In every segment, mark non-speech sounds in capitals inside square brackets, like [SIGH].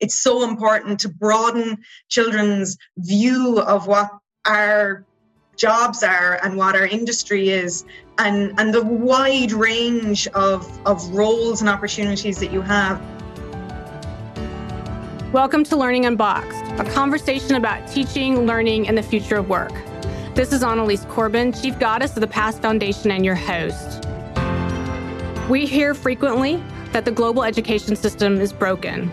it's so important to broaden children's view of what our jobs are and what our industry is and, and the wide range of, of roles and opportunities that you have. Welcome to Learning Unboxed, a conversation about teaching, learning, and the future of work. This is Annalise Corbin, Chief Goddess of the Past Foundation and your host. We hear frequently that the global education system is broken.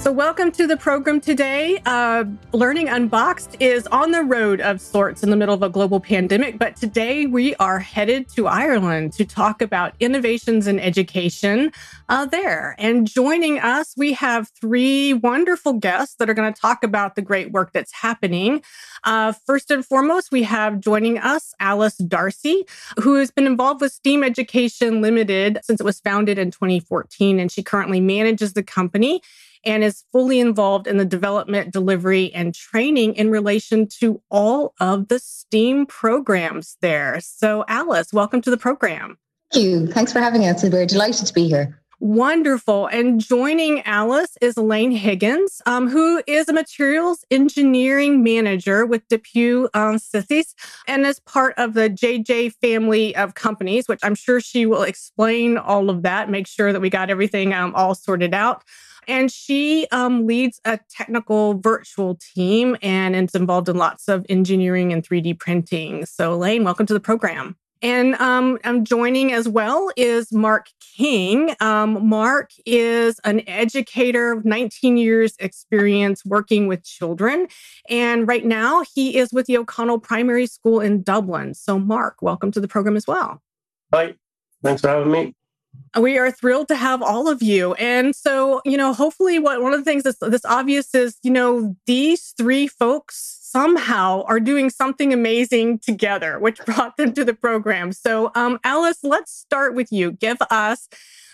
So, welcome to the program today. Uh, Learning Unboxed is on the road of sorts in the middle of a global pandemic, but today we are headed to Ireland to talk about innovations in education uh, there. And joining us, we have three wonderful guests that are going to talk about the great work that's happening. Uh, first and foremost, we have joining us Alice D'Arcy, who has been involved with STEAM Education Limited since it was founded in 2014, and she currently manages the company and is fully involved in the development, delivery, and training in relation to all of the STEAM programs there. So, Alice, welcome to the program. Thank you. Thanks for having us. We're delighted to be here. Wonderful. And joining Alice is Elaine Higgins, um, who is a materials engineering manager with DePuy um, Synthes and is part of the JJ family of companies, which I'm sure she will explain all of that, make sure that we got everything um, all sorted out. And she um, leads a technical virtual team and is involved in lots of engineering and 3D printing. So, Elaine, welcome to the program. And um, I'm joining as well is Mark King. Um, Mark is an educator of 19 years experience working with children. And right now he is with the O'Connell Primary School in Dublin. So, Mark, welcome to the program as well. Hi, thanks for having me. We are thrilled to have all of you. And so, you know, hopefully what one of the things that's, that's obvious is, you know, these three folks somehow are doing something amazing together, which [LAUGHS] brought them to the program. So, um, Alice, let's start with you. Give us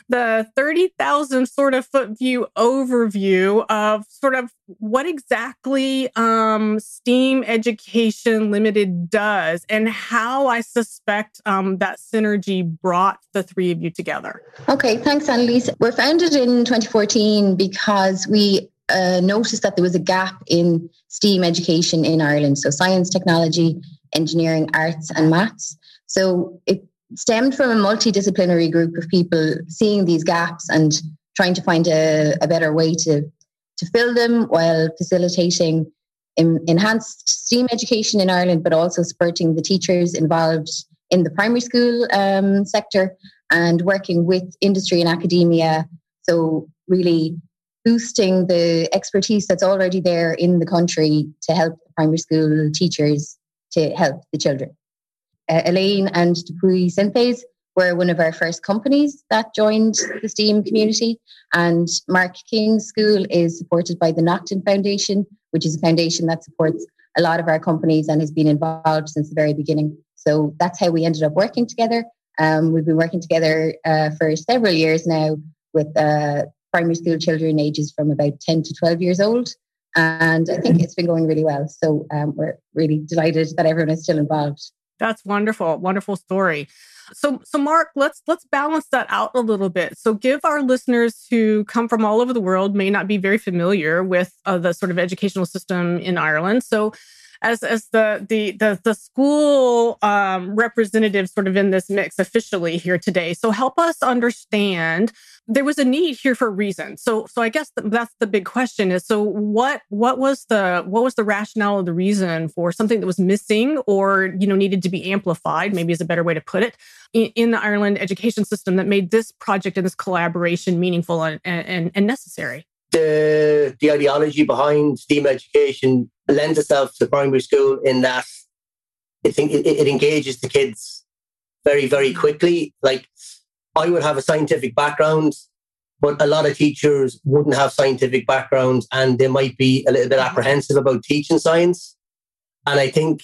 the 30,000 sort of foot view overview of sort of what exactly um, STEAM Education Limited does and how I suspect um, that synergy brought the three of you together. Okay, thanks, Annalise. We're founded in 2014 because we uh, noticed that there was a gap in STEAM education in Ireland. So, science, technology, engineering, arts, and maths. So, it stemmed from a multidisciplinary group of people seeing these gaps and trying to find a, a better way to, to fill them while facilitating in, enhanced STEAM education in Ireland, but also supporting the teachers involved in the primary school um, sector and working with industry and academia. So, really boosting the expertise that's already there in the country to help the primary school teachers to help the children uh, Elaine and DePuy Synthes were one of our first companies that joined the STEAM community. And Mark King's school is supported by the Naughton Foundation, which is a foundation that supports a lot of our companies and has been involved since the very beginning. So that's how we ended up working together. Um, we've been working together uh, for several years now with uh, primary school children ages from about 10 to 12 years old. And I think it's been going really well. So um, we're really delighted that everyone is still involved. That's wonderful. Wonderful story. So so Mark, let's let's balance that out a little bit. So give our listeners who come from all over the world may not be very familiar with uh, the sort of educational system in Ireland. So as as the the the, the school um, representative sort of in this mix officially here today. So help us understand there was a need here for a reason. So so I guess that's the big question is so what what was the what was the rationale of the reason for something that was missing or you know needed to be amplified maybe is a better way to put it in, in the Ireland education system that made this project and this collaboration meaningful and, and, and necessary the the ideology behind STEAM education lends itself to primary school in that I think it, it engages the kids very very quickly. Like I would have a scientific background, but a lot of teachers wouldn't have scientific backgrounds, and they might be a little bit mm-hmm. apprehensive about teaching science. And I think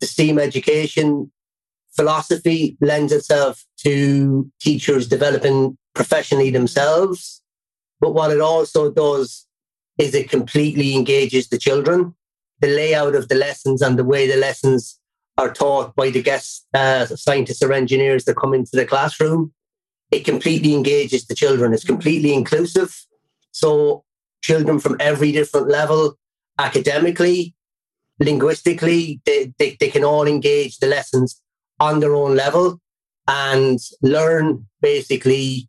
the STEAM education philosophy lends itself to teachers developing professionally themselves. But what it also does is it completely engages the children. The layout of the lessons and the way the lessons are taught by the guest uh, scientists or engineers that come into the classroom, it completely engages the children. It's completely inclusive. So children from every different level, academically, linguistically, they, they, they can all engage the lessons on their own level and learn basically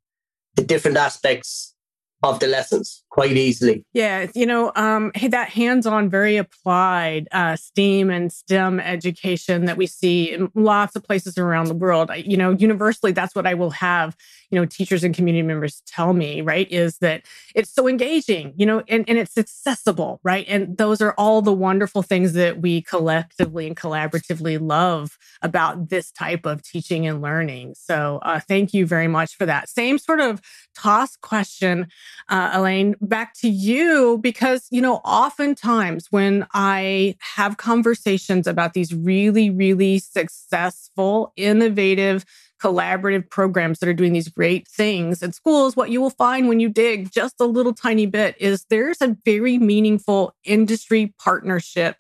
the different aspects of the lessons quite easily. Yeah, you know, um, that hands-on, very applied uh, STEAM and STEM education that we see in lots of places around the world. You know, universally, that's what I will have. You know, teachers and community members tell me, right, is that it's so engaging, you know, and, and it's accessible, right? And those are all the wonderful things that we collectively and collaboratively love about this type of teaching and learning. So, uh, thank you very much for that. Same sort of toss question, uh, Elaine back to you because, you know, oftentimes when I have conversations about these really, really successful, innovative, collaborative programs that are doing these great things at schools, what you will find when you dig just a little tiny bit is there's a very meaningful industry partnership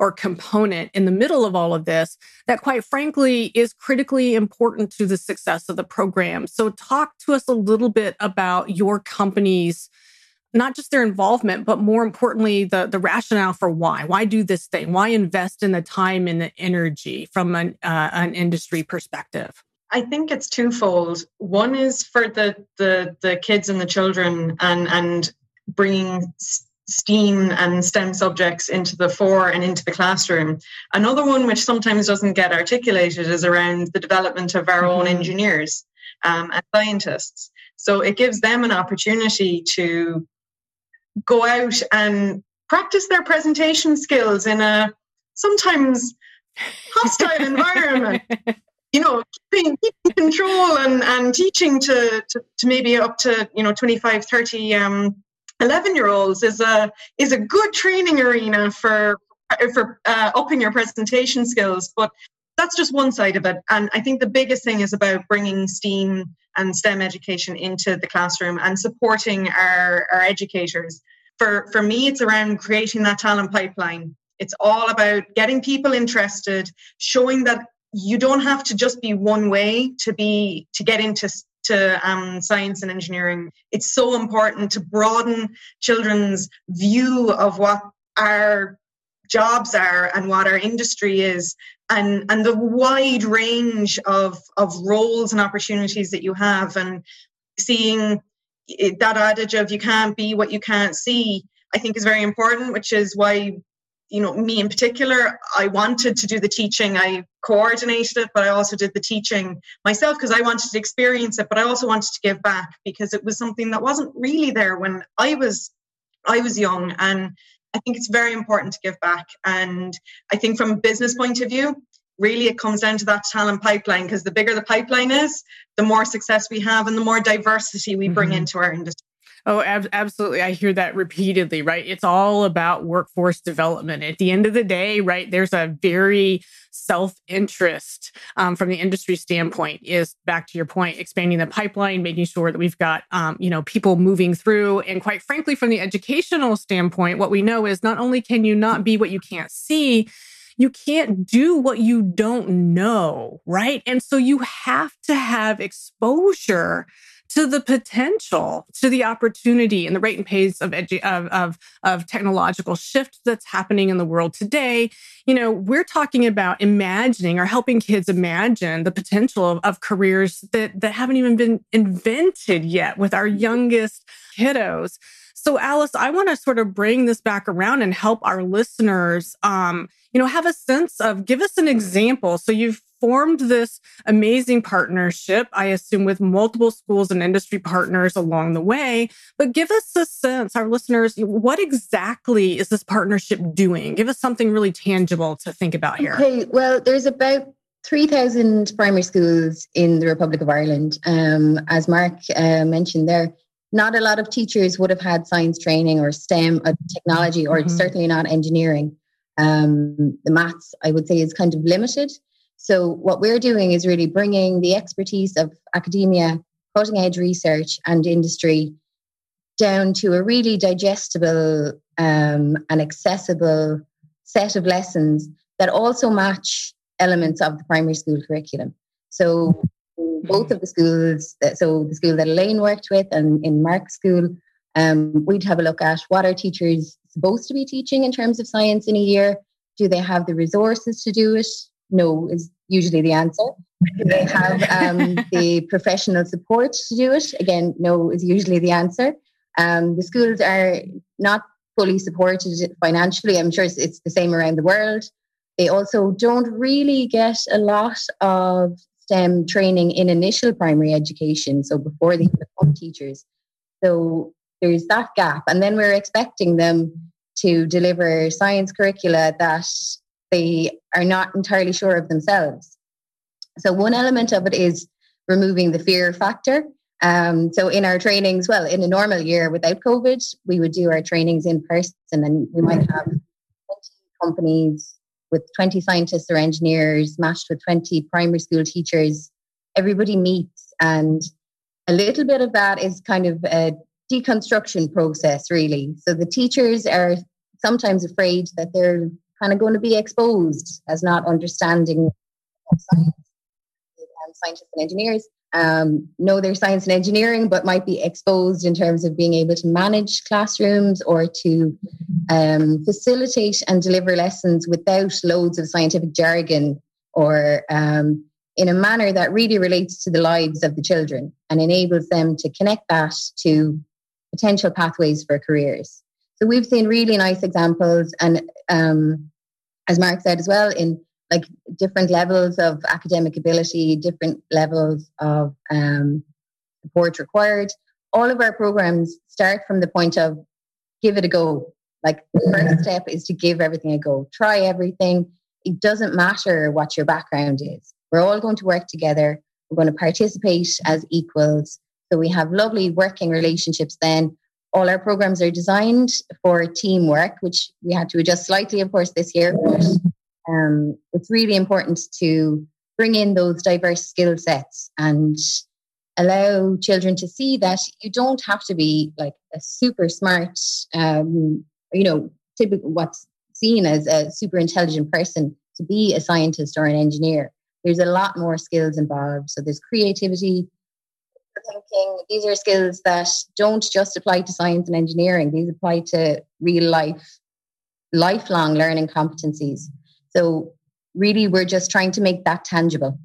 or component in the middle of all of this that, quite frankly, is critically important to the success of the program. So, talk to us a little bit about your company's not just their involvement, but more importantly, the, the rationale for why. Why do this thing? Why invest in the time and the energy from an, uh, an industry perspective? I think it's twofold. One is for the, the, the kids and the children and, and bringing STEAM and STEM subjects into the fore and into the classroom. Another one, which sometimes doesn't get articulated, is around the development of our mm-hmm. own engineers um, and scientists. So it gives them an opportunity to go out and practice their presentation skills in a sometimes hostile [LAUGHS] environment. You know, keeping, keeping control and, and teaching to, to, to, maybe up to, you know, 25, 30 um, 11 year olds is a, is a good training arena for, for uh, upping your presentation skills. But that's just one side of it. And I think the biggest thing is about bringing STEAM and STEM education into the classroom and supporting our, our educators. For, for me, it's around creating that talent pipeline. It's all about getting people interested, showing that you don't have to just be one way to be to get into to um, science and engineering. It's so important to broaden children's view of what our jobs are and what our industry is and and the wide range of of roles and opportunities that you have and seeing that adage of you can't be what you can't see i think is very important which is why you know me in particular i wanted to do the teaching. I coordinated it but i also did the teaching myself because i wanted to experience it but i also wanted to give back because it was something that wasn't really there when i was i was young and I think it's very important to give back. And I think from a business point of view, really it comes down to that talent pipeline because the bigger the pipeline is, the more success we have and the more diversity we bring mm-hmm. into our industry. Oh, ab- absolutely. I hear that repeatedly, right? It's all about workforce development. At the end of the day, right, there's a very self interest um, from the industry standpoint, is back to your point, expanding the pipeline, making sure that we've got, um, you know, people moving through. And quite frankly, from the educational standpoint, what we know is not only can you not be what you can't see, you can't do what you don't know, right? And so you have to have exposure to the potential, to the opportunity and the rate and pace of, edu- of, of, of technological shift that's happening in the world today. You know, we're talking about imagining or helping kids imagine the potential of, of careers that, that haven't even been invented yet with our youngest kiddos. So, Alice, I want to sort of bring this back around and help our listeners, um, you know, have a sense of give us an example. So, you've formed this amazing partnership, I assume, with multiple schools and industry partners along the way. But give us a sense, our listeners, what exactly is this partnership doing? Give us something really tangible to think about here. Okay, well, there's about 3,000 primary schools in the Republic of Ireland. Um, as Mark uh, mentioned there, not a lot of teachers would have had science training or STEM or technology, or mm-hmm. certainly not engineering. Um, the maths, I would say, is kind of limited. So, what we're doing is really bringing the expertise of academia, cutting edge research, and industry down to a really digestible um, and accessible set of lessons that also match elements of the primary school curriculum. So, both of the schools, so the school that Elaine worked with and in Mark's school, um, we'd have a look at what are teachers supposed to be teaching in terms of science in a year. Do they have the resources to do it? No, is usually the answer. Do they have um, [LAUGHS] the professional support to do it? Again, no is usually the answer. Um, the schools are not fully supported financially. I'm sure it's, it's the same around the world. They also don't really get a lot of STEM training in initial primary education, so before they become teachers. So there's that gap. And then we're expecting them to deliver science curricula that they are not entirely sure of themselves. So, one element of it is removing the fear factor. Um, so, in our trainings, well, in a normal year without COVID, we would do our trainings in person and we might have 20 companies with 20 scientists or engineers matched with 20 primary school teachers. Everybody meets, and a little bit of that is kind of a deconstruction process, really. So the teachers are sometimes afraid that they're kind of going to be exposed as not understanding science and scientists and engineers um, know their science and engineering, but might be exposed in terms of being able to manage classrooms or to um, facilitate and deliver lessons without loads of scientific jargon or um, in a manner that really relates to the lives of the children and enables them to connect that to potential pathways for careers. So we've seen really nice examples, and um, as Mark said as well, in like different levels of academic ability, different levels of um, support required. All of our programs start from the point of give it a go. Like the first step is to give everything a go, try everything. It doesn't matter what your background is. We're all going to work together. We're going to participate as equals. So we have lovely working relationships then. All our programs are designed for teamwork, which we had to adjust slightly, of course, this year. But um, it's really important to bring in those diverse skill sets and allow children to see that you don't have to be like a super smart, um, you know, typical what's seen as a super intelligent person to be a scientist or an engineer. There's a lot more skills involved. So there's creativity, thinking. These are skills that don't just apply to science and engineering, these apply to real life, lifelong learning competencies. So, really, we're just trying to make that tangible.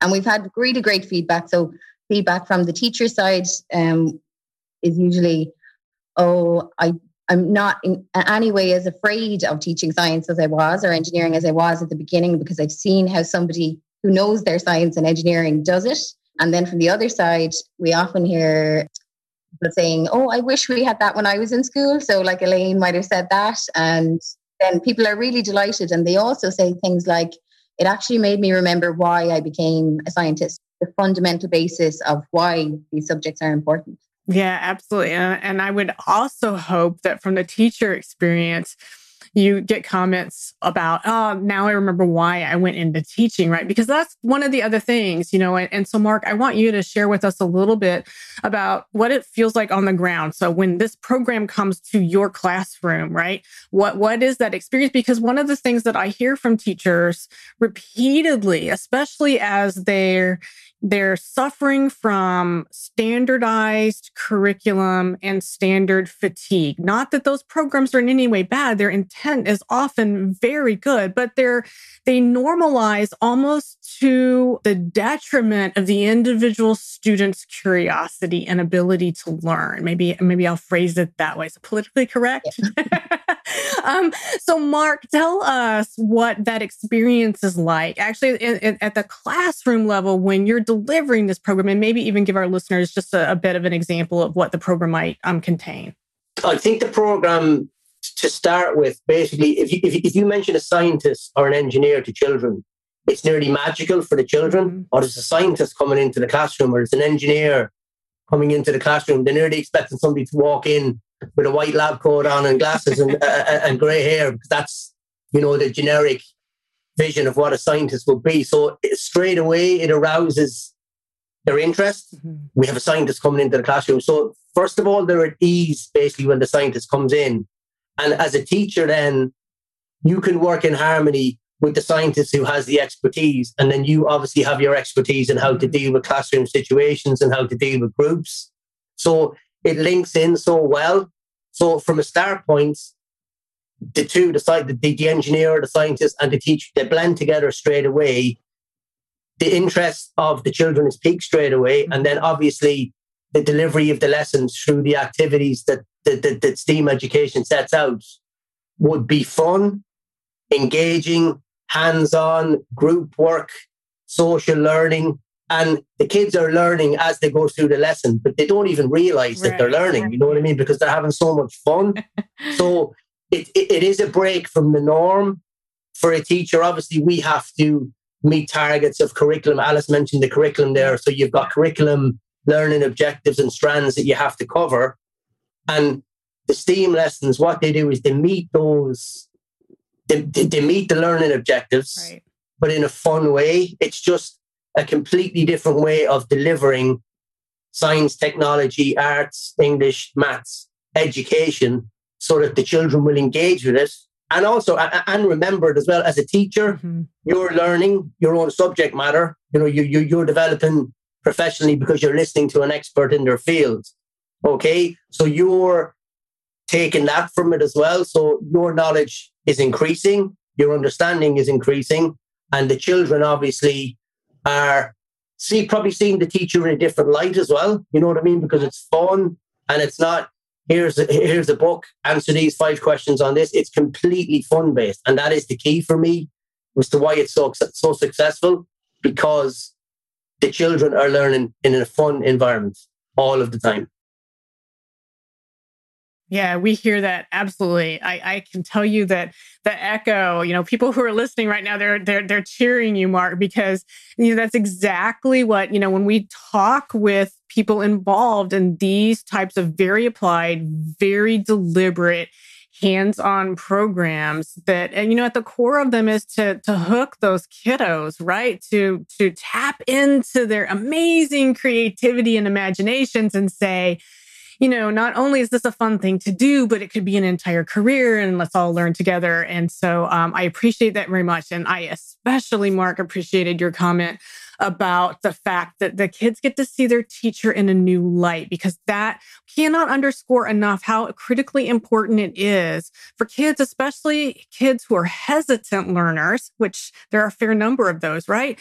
And we've had really great feedback. So, feedback from the teacher side um, is usually, oh, I, I'm not in any way as afraid of teaching science as I was or engineering as I was at the beginning because I've seen how somebody who knows their science and engineering does it and then from the other side, we often hear people saying, Oh, I wish we had that when I was in school. So, like Elaine might have said that. And then people are really delighted. And they also say things like, It actually made me remember why I became a scientist, the fundamental basis of why these subjects are important. Yeah, absolutely. And I would also hope that from the teacher experience, you get comments about, oh, now I remember why I went into teaching, right? Because that's one of the other things, you know. And, and, so, Mark, I want you to share with us a little bit about what it feels like on the ground. So, when this program comes to your classroom, right? What what is that experience? Because one of the things that I hear from teachers repeatedly, especially as they're they're suffering from standardized curriculum and standard fatigue. Not that those programs are in any way bad. Their intent is often very good, but they're they normalize almost to the detriment of the individual student's curiosity and ability to learn. Maybe maybe I'll phrase it that way. So politically correct. Yeah. [LAUGHS] [LAUGHS] um, so, Mark, tell us what that experience is like. Actually, in, in, at the classroom level, when you're delivering this program, and maybe even give our listeners just a, a bit of an example of what the program might um, contain. I think the program, to start with, basically, if you, if, if you mention a scientist or an engineer to children, it's nearly magical for the children. Mm-hmm. Or there's a scientist coming into the classroom, or it's an engineer coming into the classroom. They're nearly expecting somebody to walk in with a white lab coat on and glasses and, uh, uh and grey hair because that's you know the generic vision of what a scientist would be. So straight away, it arouses their interest. Mm-hmm. We have a scientist coming into the classroom. So first of all, they're at ease basically when the scientist comes in. And as a teacher, then you can work in harmony with the scientist who has the expertise. And then you obviously have your expertise in how to mm-hmm. deal with classroom situations and how to deal with groups. So it links in so well. So from a start point, the two, the, the, the engineer, the scientist, and the teacher, they blend together straight away. The interest of the children is peaked straight away. Mm-hmm. And then obviously the delivery of the lessons through the activities that, that, that, that STEAM education sets out would be fun, engaging, hands on, group work, social learning. And the kids are learning as they go through the lesson, but they don't even realize right. that they're learning. You know what I mean? Because they're having so much fun. [LAUGHS] so it, it, it is a break from the norm for a teacher. Obviously, we have to meet targets of curriculum. Alice mentioned the curriculum there. So you've got curriculum, learning objectives, and strands that you have to cover. And the STEAM lessons, what they do is they meet those, they, they meet the learning objectives, right. but in a fun way. It's just a completely different way of delivering science, technology, arts, English, maths, education so that the children will engage with it. And also, and remember it as well, as a teacher, mm-hmm. you're learning your own subject matter. You know, you, you, you're developing professionally because you're listening to an expert in their field. Okay. So you're taking that from it as well. So your knowledge is increasing, your understanding is increasing, and the children obviously are see probably seeing the teacher in a different light as well. You know what I mean? Because it's fun and it's not here's a, here's a book, answer these five questions on this. It's completely fun based, and that is the key for me as to why it's so so successful because the children are learning in a fun environment all of the time. Yeah, we hear that absolutely. I, I can tell you that the echo, you know, people [LAUGHS] who are listening right now, they're they're they're cheering you, Mark, because you know that's exactly what, you know, when we talk with people involved in these types of very applied, very deliberate hands-on programs that and you know at the core of them is to to hook those kiddos right to to tap into their amazing creativity and imaginations and say you know, not only is this a fun thing to do, but it could be an entire career and let's all learn together. And so um, I appreciate that very much. And I especially, Mark, appreciated your comment about the fact that the kids get to see their teacher in a new light because that cannot underscore enough how critically important it is for kids, especially kids who are hesitant learners, which there are a fair number of those, right?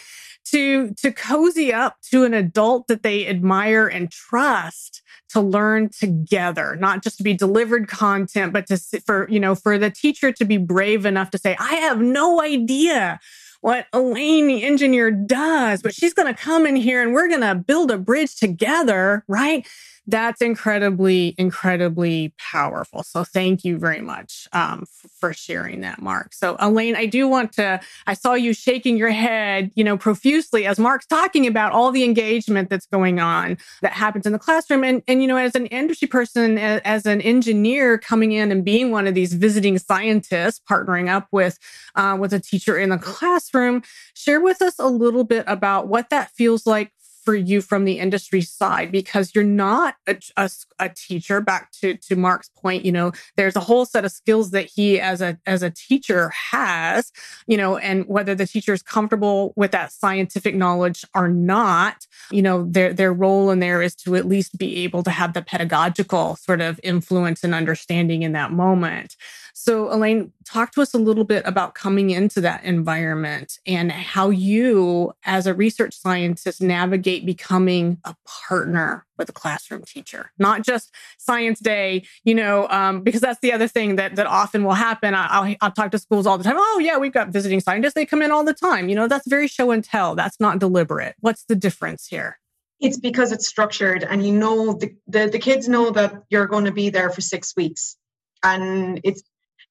To, to cozy up to an adult that they admire and trust to learn together, not just to be delivered content, but to for, you know, for the teacher to be brave enough to say, I have no idea what Elaine, the engineer, does, but she's going to come in here and we're going to build a bridge together, right? That's incredibly, incredibly powerful. So thank you very much um, f- for sharing that, Mark. So Elaine, I do want to, I saw you shaking your head, you know, profusely as Mark's talking about all the engagement that's going on that happens in the classroom. And, and you know, as an industry person, as, as an engineer coming in and being one of these visiting scientists, partnering up with, uh, with a teacher in the classroom, share with us a little bit about what that feels like for you from the industry side because you're not a, a, a, teacher back to to mark's point you know there's a whole set of skills that he as a as a teacher has you know and whether the teacher is comfortable with that scientific knowledge or not you know their their role in there is to at least be able to have the pedagogical sort of influence and understanding in that moment. So, Elaine, talk to us a little bit about coming into that environment and how you, as a research scientist, navigate becoming a partner with a classroom teacher, not just science day, you know, um, because that's the other thing that that often will happen. I, will I'll talk to schools all the time. Oh, yeah, we've got visiting scientists. They come in all the time. You know, that's very show and tell. That's not deliberate. What's the difference here? It's because it's structured, and you know the, the, the kids know that you're going to be there for six weeks and it's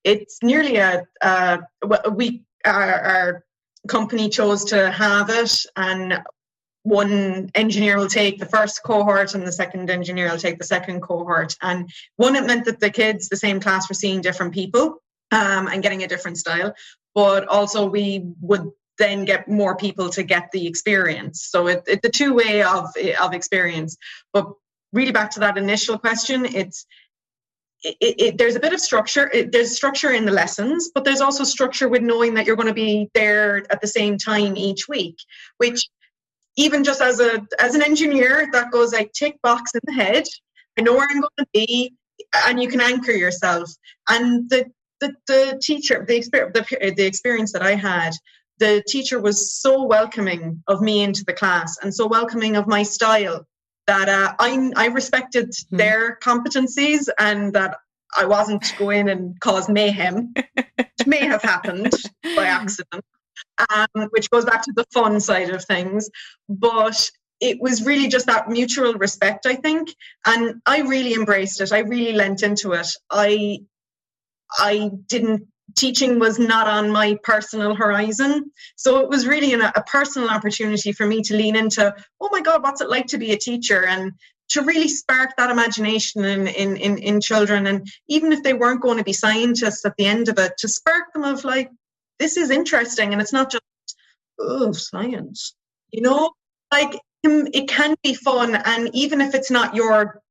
it's nearly a, a we our, our company chose to have it and one engineer will take the first cohort and the second engineer will take the second cohort and one it meant that the kids the same class were seeing different people um, and getting a different style. But also, we would then get more people to get the experience. So it, it's a two way of of experience. But really, back to that initial question, it's it, it, there's a bit of structure. It, there's structure in the lessons, but there's also structure with knowing that you're going to be there at the same time each week. Which, even just as a as an engineer, that goes like tick box in the head. I know where I'm going to be, and you can anchor yourself. And the the, the teacher, the experience, the, the experience that I had, the teacher was so welcoming of me into the class and so welcoming of my style that uh, I, I respected mm. their competencies and that I wasn't going and cause mayhem. it may have happened by [LAUGHS] accident, um, which goes back to the fun side of things. But it was really just that mutual respect, I think. And I really embraced it. I really lent into it. I I didn't teaching was not on my personal horizon. So it was really an, a personal opportunity for me to lean into, oh my God, what's it like to be a teacher? And to really spark that imagination in, in, in, in children. And even if they weren't going to be scientists at the end of it, to spark them of like, this is interesting. And it's not just, oh, science, you know, like it can be fun. And even if it's not your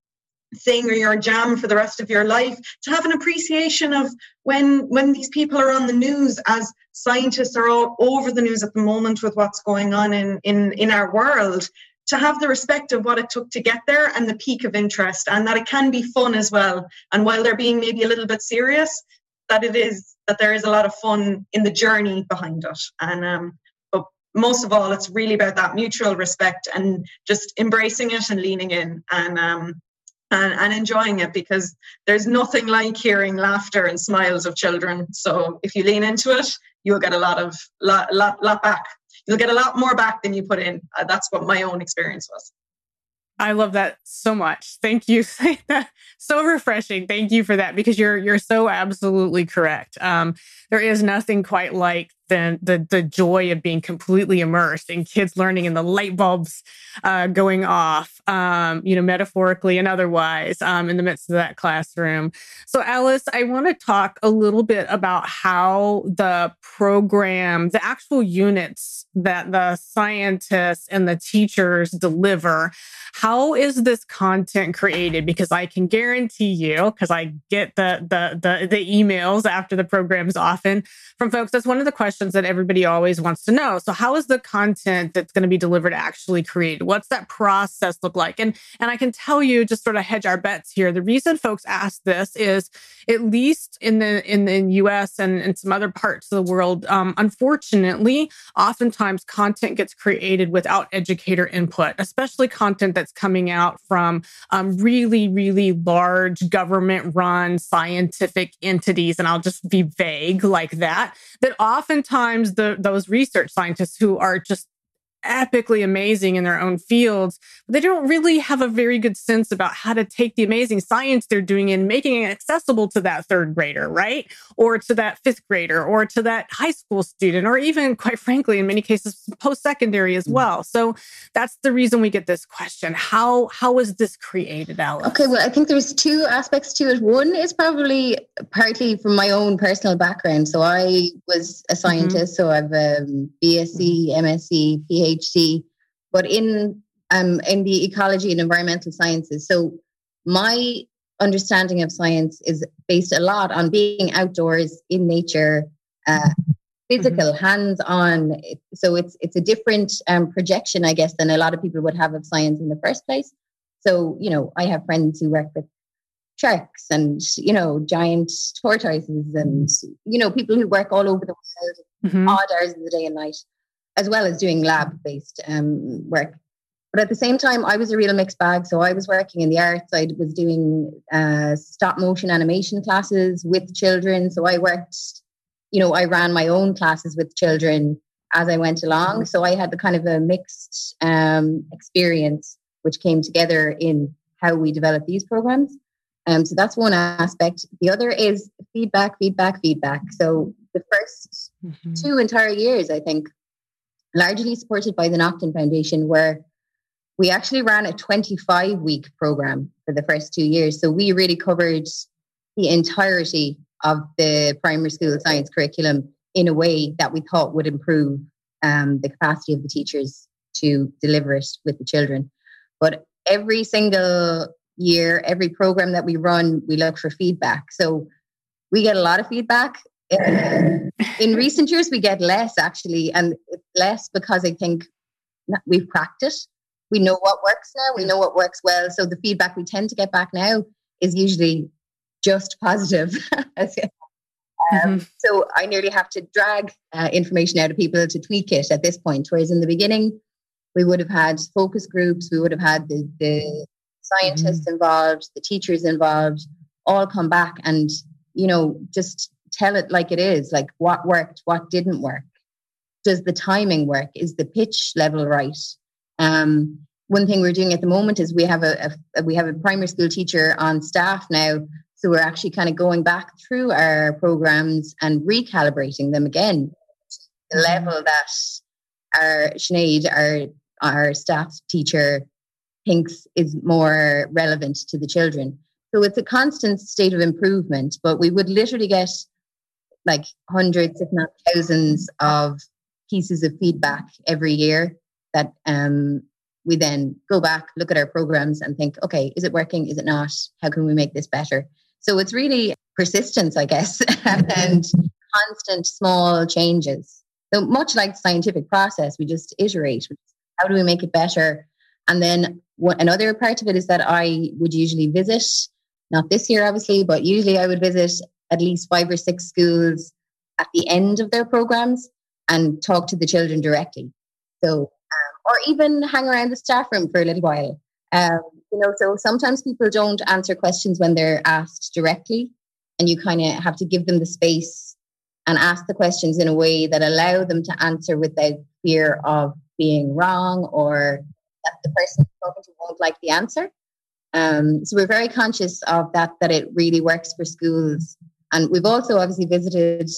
thing or your jam for the rest of your life to have an appreciation of when when these people are on the news as scientists are all over the news at the moment with what's going on in in in our world to have the respect of what it took to get there and the peak of interest and that it can be fun as well and while they're being maybe a little bit serious that it is that there is a lot of fun in the journey behind it and um but most of all it's really about that mutual respect and just embracing it and leaning in and um and, and enjoying it because there's nothing like hearing laughter and smiles of children. So if you lean into it, you'll get a lot of lot, lot, lot back. You'll get a lot more back than you put in. Uh, that's what my own experience was. I love that so much. Thank you. [LAUGHS] so refreshing. Thank you for that because you're you're so absolutely correct. Um, there is nothing quite like the, the the joy of being completely immersed in kids learning and the light bulbs uh, going off, um, you know, metaphorically and otherwise, um, in the midst of that classroom. So, Alice, I want to talk a little bit about how the program, the actual units that the scientists and the teachers deliver, how is this content created? Because I can guarantee you, because I get the the the, the emails after the programs often from folks. That's one of the questions questions that everybody always wants to know. So how is the content that's going to be delivered actually created? What's that process look like? And and I can tell you just sort of hedge our bets here. The reason folks ask this is at least in the in the US and, and some other parts of the world, um, unfortunately, oftentimes content gets created without educator input, especially content that's coming out from um, really, really large government run scientific entities. And I'll just be vague like that, that often sometimes the those research scientists who are just epically amazing in their own fields, but they don't really have a very good sense about how to take the amazing science they're doing and making it accessible to that third grader, right? Or to that fifth grader, or to that high school student, or even, quite frankly, in many cases, post secondary as mm. well. So that's the reason we get this question: How how was this created, Alice? Okay, well, I think there's two aspects to it. One is probably partly from my own personal background. So I was a mm-hmm. scientist, mm-hmm. so I've a um, BSc, MSc, PhD PhD, but in um, in the ecology and environmental sciences. So my understanding of science is based a lot on being outdoors in nature, uh, physical, mm-hmm. hands-on. So it's it's a different um, projection, I guess, than a lot of people would have of science in the first place. So you know, I have friends who work with sharks and you know giant tortoises and you know people who work all over the world mm-hmm. odd hours of the day and night as well as doing lab based um, work. But at the same time, I was a real mixed bag. So I was working in the arts. I was doing uh, stop motion animation classes with children. So I worked, you know, I ran my own classes with children as I went along. So I had the kind of a mixed um, experience, which came together in how we develop these programs. Um, so that's one aspect. The other is feedback, feedback, feedback. So the 1st mm-hmm. two entire years, I think, largely supported by the Naughton Foundation, where we actually ran a 25 week program for the first two years. So we really covered the entirety of the primary school science curriculum in a way that we thought would improve um, the capacity of the teachers to deliver it with the children. But every single year, every program that we run, we look for feedback. So we get a lot of feedback. [LAUGHS] In recent years, we get less actually, and less because I think we've practiced. We know what works now. We know what works well. So the feedback we tend to get back now is usually just positive. [LAUGHS] um, mm-hmm. So I nearly have to drag uh, information out of people to tweak it at this point. Whereas in the beginning, we would have had focus groups, we would have had the, the scientists mm-hmm. involved, the teachers involved, all come back and, you know, just tell it like it is, like what worked, what didn't work. Does the timing work? Is the pitch level right? Um, one thing we're doing at the moment is we have a, a, we have a primary school teacher on staff now so we're actually kind of going back through our programs and recalibrating them again the mm-hmm. level that our Sinead, our our staff teacher, thinks is more relevant to the children. So it's a constant state of improvement, but we would literally get like hundreds, if not thousands, of pieces of feedback every year that um, we then go back, look at our programs, and think, okay, is it working? Is it not? How can we make this better? So it's really persistence, I guess, [LAUGHS] and constant small changes. So much like the scientific process, we just iterate. How do we make it better? And then what, another part of it is that I would usually visit, not this year, obviously, but usually I would visit at least five or six schools at the end of their programs and talk to the children directly. So, um, or even hang around the staff room for a little while. Um, you know, so sometimes people don't answer questions when they're asked directly, and you kind of have to give them the space and ask the questions in a way that allow them to answer without fear of being wrong or that the person talking to won't like the answer. Um, so we're very conscious of that, that it really works for schools. And we've also obviously visited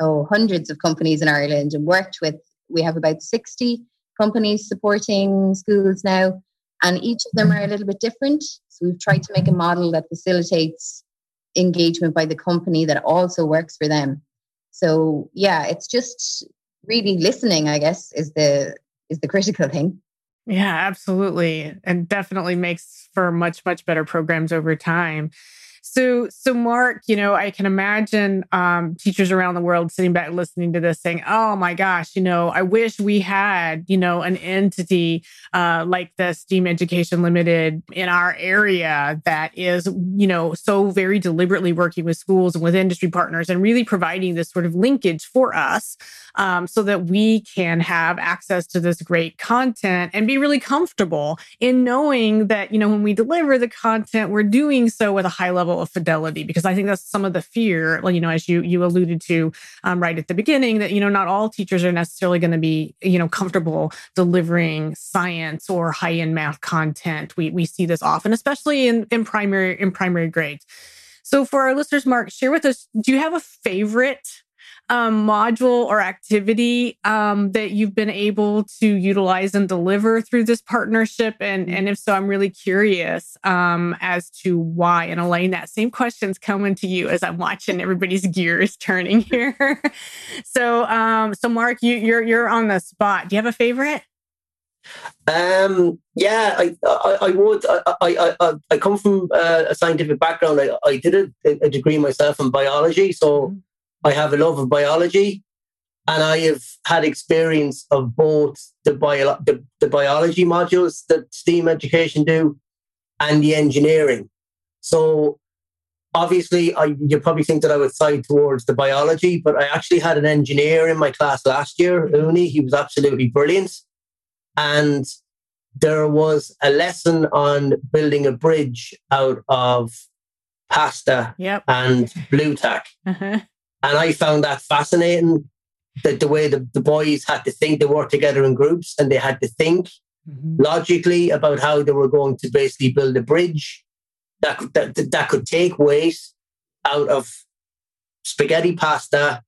oh, hundreds of companies in Ireland and worked with, we have about 60 companies supporting schools now and each of them are a little bit different. So we've tried to make a model that facilitates engagement by the company that also works for them. So yeah, it's just really listening, I guess, is the is the critical thing. Yeah, absolutely. And definitely makes for much, much better programs over time. So, so Mark, you know, I can imagine um, teachers around the world sitting back listening to this saying, "Oh my gosh, you know, I wish we had, you know, an entity uh, like the STEAM Education Limited in our area that is, you know, so very deliberately working with schools and with industry partners and really providing this sort of linkage for us um, so that we can have access to this great content and be really comfortable in knowing that, you know, when we deliver the content, we're doing so with a high level of fidelity, because I think that's some of the fear, Well, you know, as you, you alluded to um, right at the beginning, that, you know, not all teachers are necessarily going to be, you know, comfortable delivering science or high end math content. We, we see this often, especially in, in primary, in primary grades. So for our listeners, Mark, share with us, do you have a favorite um, module or activity um, that you've been able to utilize and deliver through this partnership? And, and if so, I'm really curious um, as to why. And Elaine, that same question's coming to you as I'm watching everybody's gears turning here. [LAUGHS] so, um, so Mark, you, you're you're on the spot. Do you have a favorite? Um, yeah, I, I, I would. I, I, I, I come from uh, a scientific background. I, I did a, a degree myself in biology, so mm-hmm. I have a love of biology, and I have had experience of both the, bio, the, the biology modules that STEAM education do and the engineering. So obviously, I you probably think that I would side towards the biology, but I actually had an engineer in my class last year, Uni. He was absolutely brilliant, and there was a lesson on building a bridge out of pasta yep. and Blu Tack. Uh-huh. And I found that fascinating that the way the, the boys had to think, they worked together in groups and they had to think mm-hmm. logically about how they were going to basically build a bridge that, that, that could take weight out of spaghetti pasta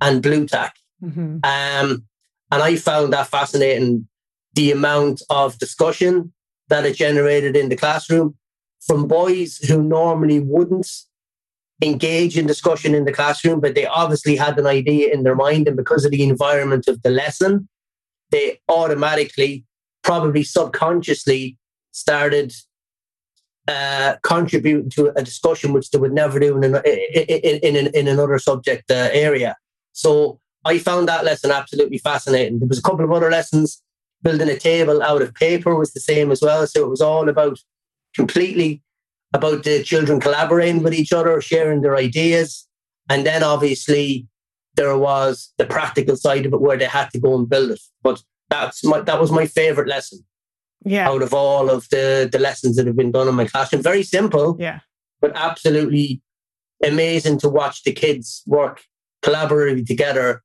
and Blu Tack. Mm-hmm. Um, and I found that fascinating the amount of discussion that it generated in the classroom from boys who normally wouldn't engage in discussion in the classroom, but they obviously had an idea in their mind. And because of the environment of the lesson, they automatically, probably subconsciously, started uh, contributing to a discussion which they would never do in, an, in, in, in, another subject uh, area. So I found that lesson absolutely fascinating. There was a couple of other lessons. Building a table out of paper was the same as well. So it was all about completely about the children collaborating with each other, sharing their ideas. And then obviously there was the practical side of it where they had to go and build it. But that's my that was my favorite lesson. Yeah. Out of all of the the lessons that have been done in my classroom. Very simple. Yeah. But absolutely amazing to watch the kids work collaboratively together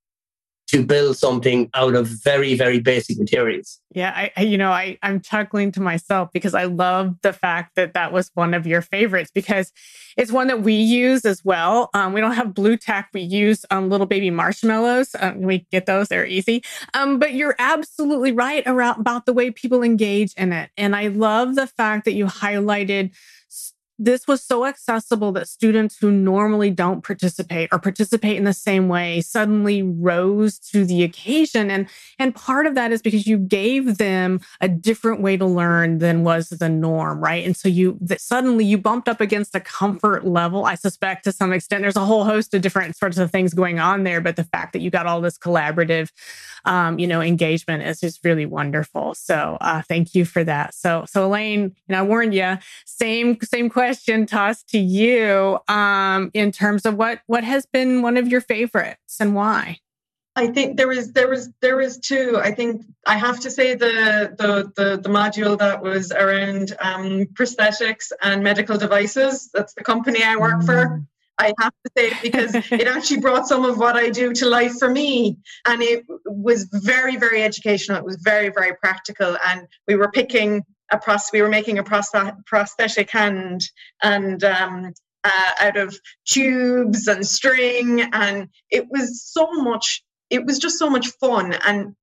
to build something out of very very basic materials. Yeah I, you know i i'm chuckling to myself because i love the fact that that was one of your favorites because it's one that we use as well. Um, we don't have Blu Tack. We use um, little baby marshmallows. Um, we get those. They're easy. Um, but you're absolutely right around about the way people engage in it. And i love the fact that you highlighted this was so accessible that students who normally don't participate or participate in the same way suddenly rose to the occasion. And and part of that is because you gave them a different way to learn than was the norm right? And so you that suddenly you bumped up against a comfort level i suspect to some extent. There's a whole host of different sorts of things going on there but the fact that you got all this collaborative um, you know engagement is just really wonderful. So uh, thank you for that. So so elaine know i warned you same same question question tossed to you um, in terms of what what has been one of your favorites and why. I think there was there was there was two. I think I have to say the the the, the module that was around um, prosthetics and medical devices. That's the company I work mm. for. I have to say because it [LAUGHS] actually brought some of what I do to life for me, and it was very very educational. It was very very practical, and we were picking a pros- we were making a prosthetic hand and um, uh, out of tubes and string and it was so much it was just so much fun. And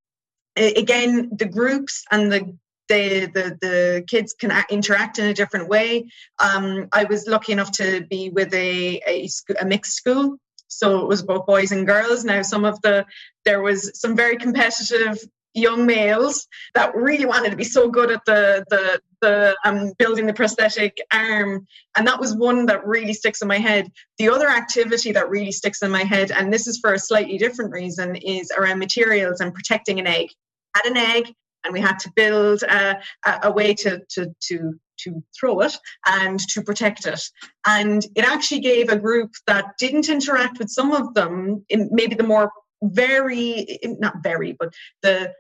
again the groups and the the the, the kids can interact in a different way. Um, i was lucky enough to be with a, a, a mixed school so it was both boys and girls. Now some of the there was some very competitive young males that really wanted to be so good at the the the um, building the prosthetic arm. And that was one that really sticks in my head. The other activity that really sticks in my head and this is for a slightly different reason is around materials and protecting an egg. Had an egg and we had to build a, a way to to to to throw it and to protect it. And it actually gave a group that didn't interact with some of them, in maybe the more very, not very, but the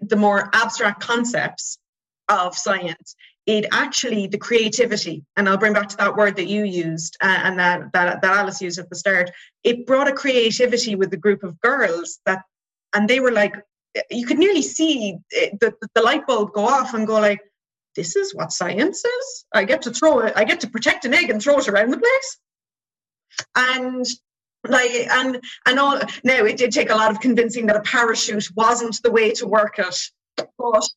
the more abstract concepts of science it actually the creativity and i'll bring back to that word that you used uh, and that, that that alice used at the start it brought a creativity with the group of girls that and they were like you could nearly see the, the light bulb go off and go like this is what science is. I get to throw it i get to protect an egg and throw it around the place. And like and and all now it did take a lot of convincing that a parachute wasn't the way to work it but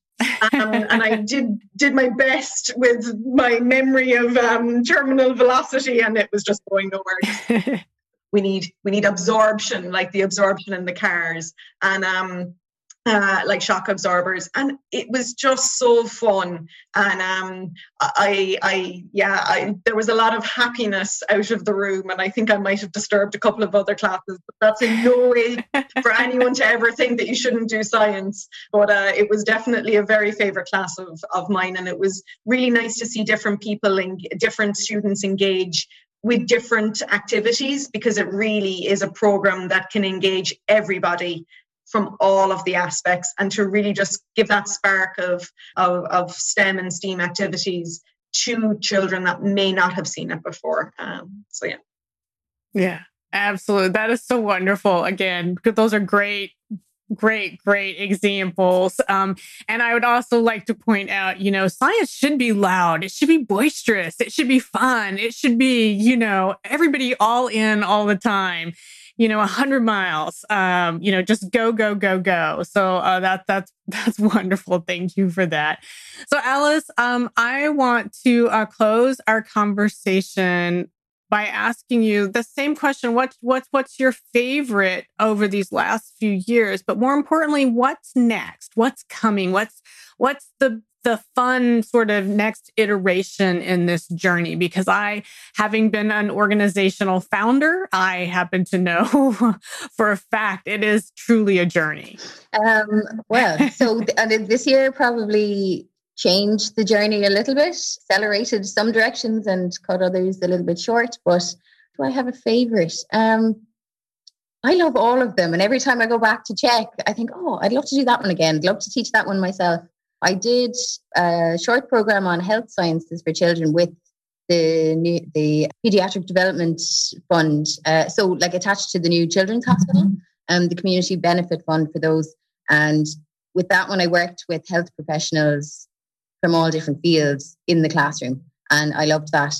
um, and I [LAUGHS] did did my best with my memory of um, terminal velocity, and it was just going nowhere. [LAUGHS] we need we need absorption, like the absorption in the cars, and um, uh, like shock absorbers, and it was just so fun. And um, I, I, yeah, I, there was a lot of happiness out of the room, and I think I might have disturbed a couple of other classes. But that's in no way [LAUGHS] for anyone to ever think that you shouldn't do science. But uh, it was definitely a very favorite class of of mine, and it was really nice to see different people and different students engage with different activities because it really is a program that can engage everybody from all of the aspects and to really just give that spark of, of, of STEM and STEAM activities to children that may not have seen it before. Um, so, yeah. Yeah, absolutely. That is so wonderful. Again, because those are great great, great examples. Um, and I would also like to point out, you know, science should be loud. It should be boisterous. It should be fun. It should be, you know, everybody all in all the time you know, 100 miles. Um, you know, just go, go, go, go. So uh, that that's [LAUGHS] that's wonderful. Thank you for that. So Alice, um, I want to uh, close our conversation by asking you the same question what what's what's your favorite over these last few years but more importantly what's next what's coming what's what's the the fun sort of next iteration in this journey because I, having been an organizational founder, I happen to know [LAUGHS] for a fact it is truly a journey. Um, well, so [LAUGHS] and this year probably changed the journey a little bit, accelerated some directions and cut others a little bit short. But do I have a favorite? Um, I love all of them. And every time I go back to check, I think, oh, I'd love to do that one again. I'd love to teach that one myself. I did a short program on health sciences for children with the new, the pediatric development fund. Uh, so, like attached to the new children's hospital, and um, the community benefit fund for those. And with that one, I worked with health professionals from all different fields in the classroom. And I loved that.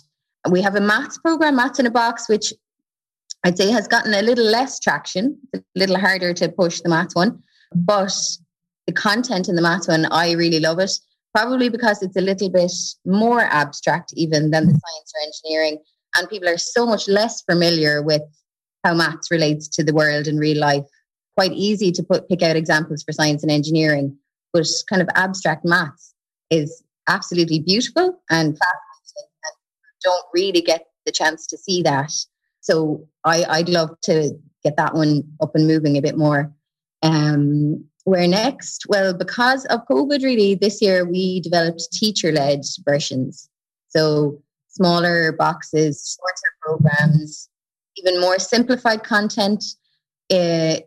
We have a maths program, Maths in a Box, which I'd say has gotten a little less traction, a little harder to push the maths one. But the content in the maths one, I really love it. Probably because it's a little bit more abstract even than the science or engineering. And people are so much less familiar with how maths relates to the world in real life. Quite easy to put pick out examples for science and engineering, but kind of abstract maths is absolutely beautiful and fascinating and don't really get the chance to see that. So I, I'd love to get that one up and moving a bit more. Um, where next? Well, because of COVID, really, this year we developed teacher led versions. So smaller boxes, shorter programs, even more simplified content. Uh,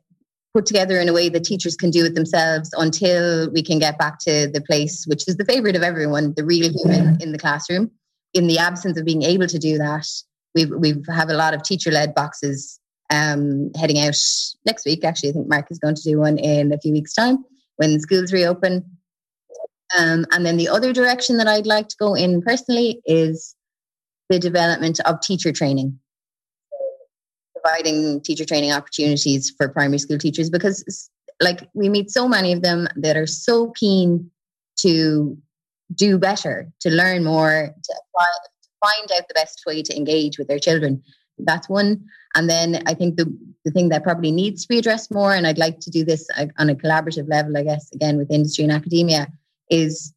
put together in a way that teachers can do it themselves until we can get back to the place which is the favorite of everyone the real human in the classroom in the absence of being able to do that we've we've have a lot of teacher led boxes um, heading out next week actually. I think mark is going to do one in a few weeks time when schools reopen. Um, and then the other direction that i'd like to go in personally is the development of teacher training. Providing teacher training opportunities for primary school teachers because like we meet so many of them that are so keen to do better to learn more to apply to find out the best way to engage with their children that's one and then i think the, the thing that probably needs to be addressed more and i'd like to do this uh, on a collaborative level i guess again with industry and academia is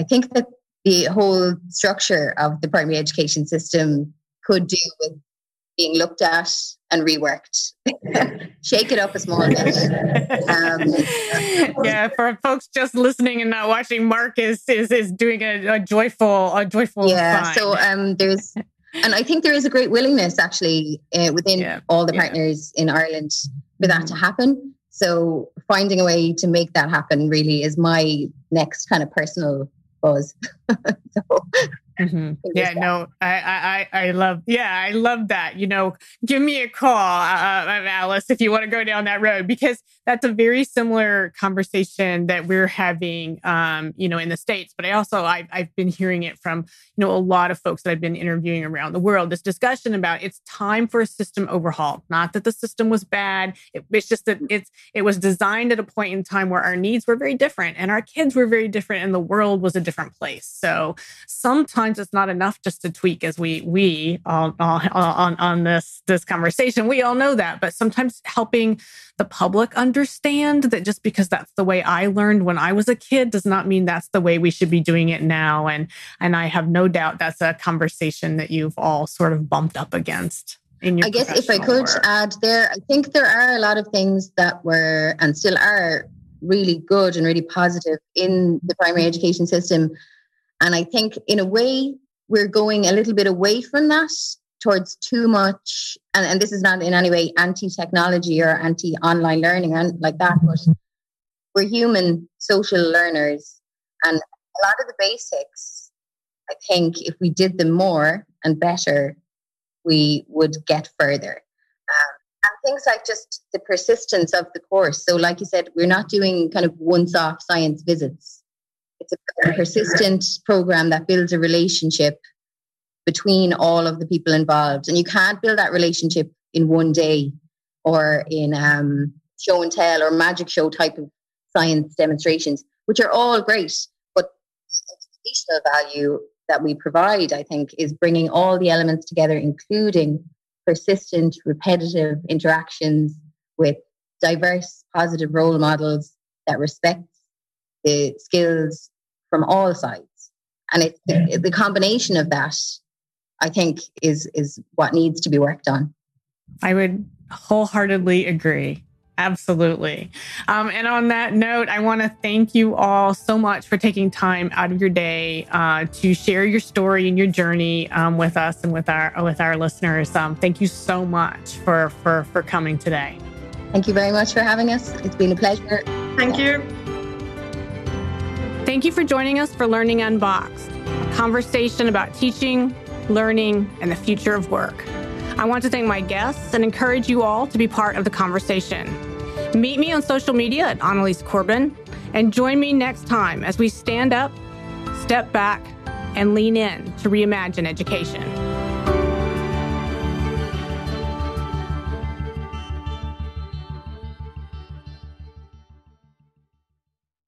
i think that the whole structure of the primary education system could do with being looked at and reworked. [LAUGHS] Shake it up a small bit. Um, yeah, for folks just listening and not watching, Mark is is, is doing a, a joyful a joyful. Yeah, so um, there's. And I think there is a great willingness actually uh, within yeah, all the partners yeah. in Ireland for that to happen. So finding a way to make that happen really is my next kind of personal buzz. [LAUGHS] so Mm-hmm. Yeah, no, I, I, I love, yeah, I love that. You know, give me a call, uh, uh, Alice, if you want to go down that road, because that's a very similar conversation that we're having, um, you know, in the States. But I also, I've, I've been hearing it from, you know, a lot of folks that I've been interviewing around the world, this discussion about it's time for a system overhaul. Not that the system was bad. It, it's just that it's, it was designed at a point in time where our needs were very different and our kids were very different and the world was a different place. So sometimes sometimes it's not enough just to tweak as we we all, all, on on this this conversation. We all know that but sometimes helping the public understand that just because that's the way I learned when I was a kid does not mean that's the way we should be doing it now. And and I have no doubt that's a conversation that you've all sort of bumped up against in your I guess if I could work. add there, I think there are a lot of things that were and still are really good and really positive in the primary education system and I think, in a way, we're going a little bit away from that towards too much. And, and this is not in any way anti technology or anti online learning and like that, but we're human social learners. And a lot of the basics, I think, if we did them more and better, we would get further. Um, and things like just the persistence of the course. So, like you said, we're not doing kind of once off science visits it's a persistent program that builds a relationship between all of the people involved. And you can't build that relationship in one day or in um, show and tell or magic show type of science demonstrations, which are all great. But educational value that we provide, I think, is bringing all the elements together, including persistent, repetitive interactions with diverse, positive role models that respect the skills from all sides. And it's the, the combination of that, I think, is is what needs to be worked on. I would wholeheartedly agree. Absolutely. Um, and on that note, I want to thank you all so much for taking time out of your day uh, to share your story and your journey um, with us and with our with our listeners. Um, thank you so much for for for coming today. Thank you very much for having us. It's been a pleasure. Thank you. Thank you for joining us for Learning Unboxed, a conversation about teaching, learning, and the future of work. I want to thank my guests and encourage you all to be part of the conversation. Meet me on social media at Annalies Corbin and join me next time as we stand up, step back, and lean in to reimagine education.